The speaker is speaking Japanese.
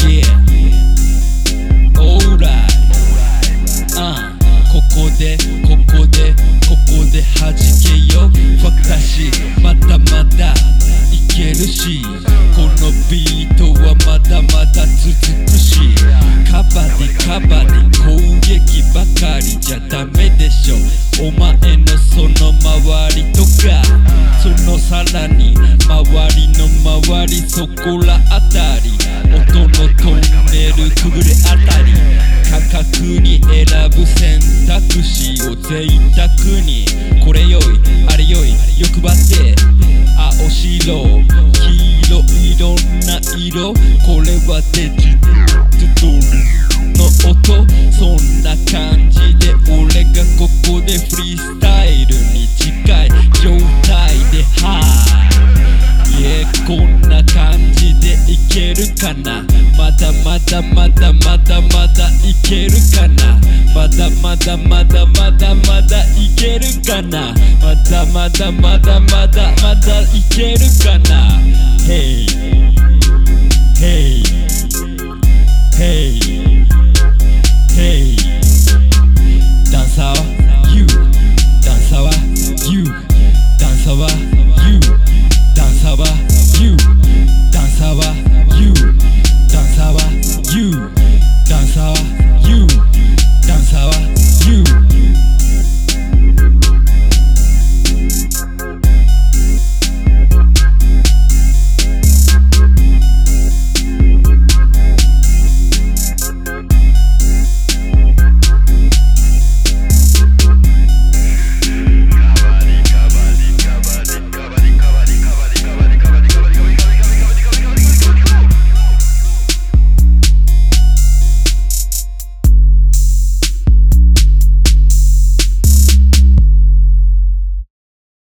オーラあ、uh, ここでここでここで弾けよ私まだまだいけるしこのビートはまだまだ続くし。カバディカバディ攻撃ばかりじゃダメでしょ。お前のその周りとかそのさらに周りの周りそこらあた選ぶ選択肢を贅沢にこれよいあれよい欲張って青白黄色いろんな色これはデジタルの音そんな感じで俺がここでフリースタイルに近い状態ではいえこんな感じでいけるかなまだまだまだまだまだいけるかなまだだまだまだまだいけるかな？まだまだまだまだまだいけるかな？Hey Hey Hey Hey. ダンサーは You. ダンサーは You. ダンサーは You. ダンサーは you